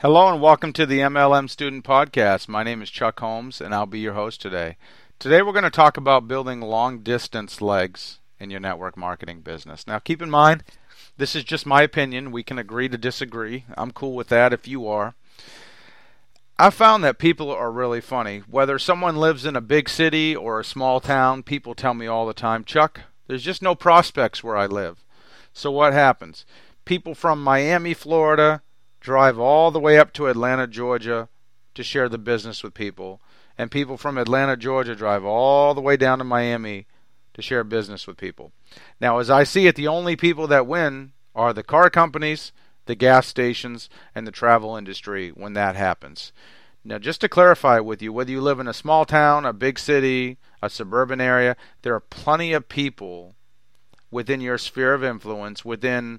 Hello and welcome to the MLM Student Podcast. My name is Chuck Holmes and I'll be your host today. Today we're going to talk about building long distance legs in your network marketing business. Now keep in mind, this is just my opinion. We can agree to disagree. I'm cool with that if you are. I found that people are really funny. Whether someone lives in a big city or a small town, people tell me all the time, Chuck, there's just no prospects where I live. So what happens? People from Miami, Florida, drive all the way up to Atlanta, Georgia to share the business with people. And people from Atlanta, Georgia drive all the way down to Miami to share business with people. Now, as I see it, the only people that win are the car companies, the gas stations, and the travel industry when that happens. Now, just to clarify with you, whether you live in a small town, a big city, a suburban area, there are plenty of people within your sphere of influence, within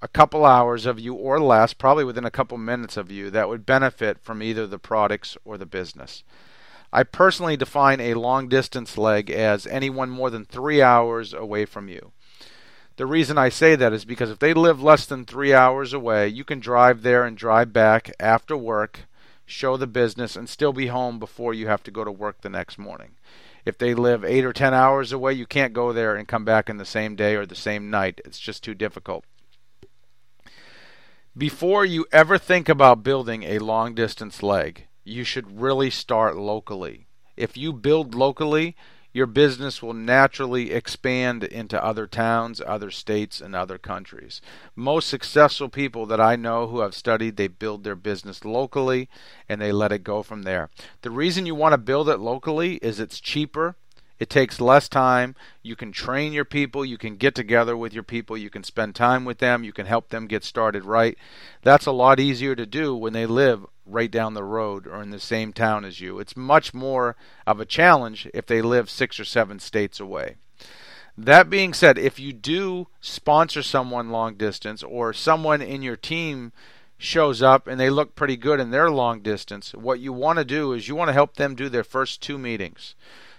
a couple hours of you or less, probably within a couple minutes of you, that would benefit from either the products or the business. I personally define a long distance leg as anyone more than three hours away from you. The reason I say that is because if they live less than three hours away, you can drive there and drive back after work, show the business, and still be home before you have to go to work the next morning. If they live eight or ten hours away, you can't go there and come back in the same day or the same night. It's just too difficult before you ever think about building a long distance leg, you should really start locally. If you build locally, your business will naturally expand into other towns, other states, and other countries. Most successful people that I know who have studied, they build their business locally and they let it go from there. The reason you want to build it locally is it's cheaper it takes less time. You can train your people. You can get together with your people. You can spend time with them. You can help them get started right. That's a lot easier to do when they live right down the road or in the same town as you. It's much more of a challenge if they live six or seven states away. That being said, if you do sponsor someone long distance or someone in your team shows up and they look pretty good in their long distance, what you want to do is you want to help them do their first two meetings.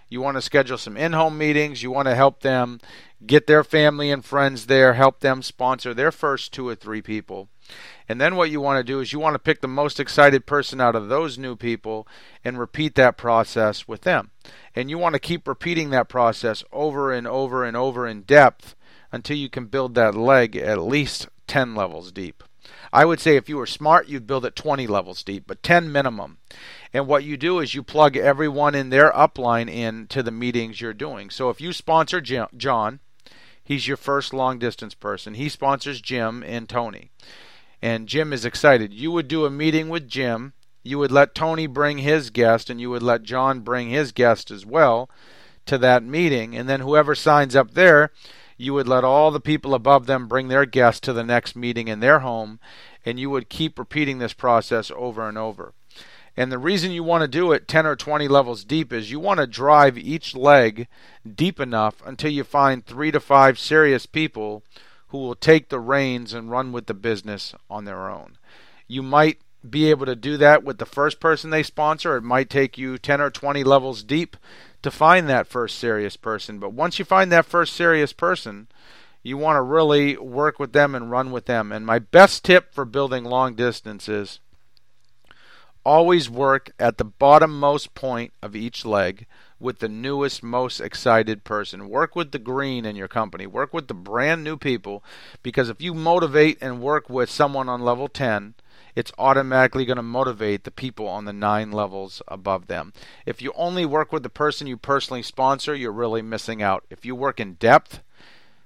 You want to schedule some in home meetings. You want to help them get their family and friends there, help them sponsor their first two or three people. And then what you want to do is you want to pick the most excited person out of those new people and repeat that process with them. And you want to keep repeating that process over and over and over in depth until you can build that leg at least 10 levels deep. I would say if you were smart, you'd build it 20 levels deep, but 10 minimum. And what you do is you plug everyone in their upline into the meetings you're doing. So if you sponsor John, he's your first long distance person. He sponsors Jim and Tony. And Jim is excited. You would do a meeting with Jim. You would let Tony bring his guest, and you would let John bring his guest as well to that meeting. And then whoever signs up there, you would let all the people above them bring their guests to the next meeting in their home, and you would keep repeating this process over and over. And the reason you want to do it 10 or 20 levels deep is you want to drive each leg deep enough until you find three to five serious people who will take the reins and run with the business on their own. You might be able to do that with the first person they sponsor. It might take you 10 or 20 levels deep to find that first serious person. But once you find that first serious person, you want to really work with them and run with them. And my best tip for building long distances Always work at the bottommost point of each leg with the newest, most excited person. Work with the green in your company. Work with the brand new people because if you motivate and work with someone on level 10, it's automatically going to motivate the people on the nine levels above them. If you only work with the person you personally sponsor, you're really missing out. If you work in depth,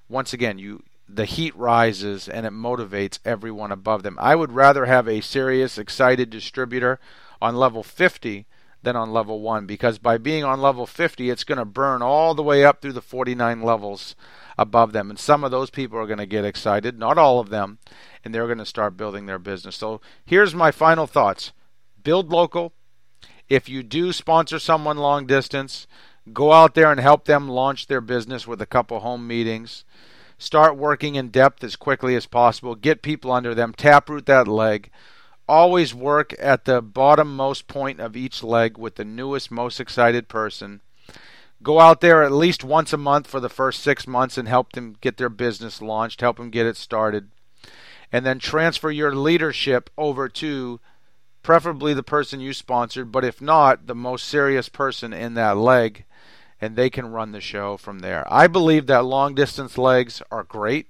once again, you the heat rises and it motivates everyone above them. I would rather have a serious, excited distributor on level 50 than on level 1 because by being on level 50, it's going to burn all the way up through the 49 levels above them. And some of those people are going to get excited, not all of them, and they're going to start building their business. So here's my final thoughts build local. If you do sponsor someone long distance, go out there and help them launch their business with a couple home meetings Start working in depth as quickly as possible. Get people under them. Taproot that leg. Always work at the bottommost point of each leg with the newest, most excited person. Go out there at least once a month for the first six months and help them get their business launched, help them get it started. And then transfer your leadership over to preferably the person you sponsored, but if not, the most serious person in that leg, and they can run the show from there. I believe that long distance legs are great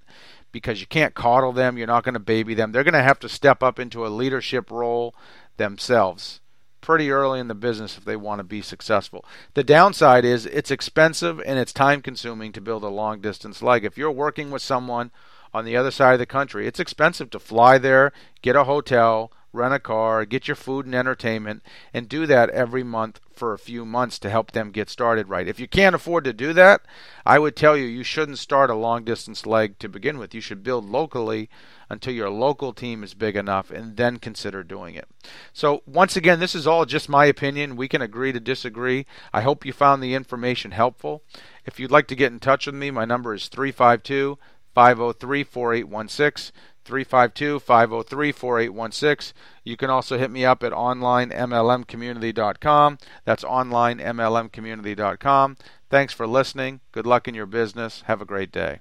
because you can't coddle them, you're not going to baby them. They're going to have to step up into a leadership role themselves pretty early in the business if they want to be successful. The downside is it's expensive and it's time consuming to build a long distance leg. If you're working with someone on the other side of the country, it's expensive to fly there, get a hotel, rent a car, get your food and entertainment, and do that every month for a few months to help them get started right. If you can't afford to do that, I would tell you you shouldn't start a long distance leg to begin with. You should build locally until your local team is big enough and then consider doing it. So, once again, this is all just my opinion. We can agree to disagree. I hope you found the information helpful. If you'd like to get in touch with me, my number is 352 503 4816. 352 503 4816. You can also hit me up at onlinemlmcommunity.com. That's onlinemlmcommunity.com. Thanks for listening. Good luck in your business. Have a great day.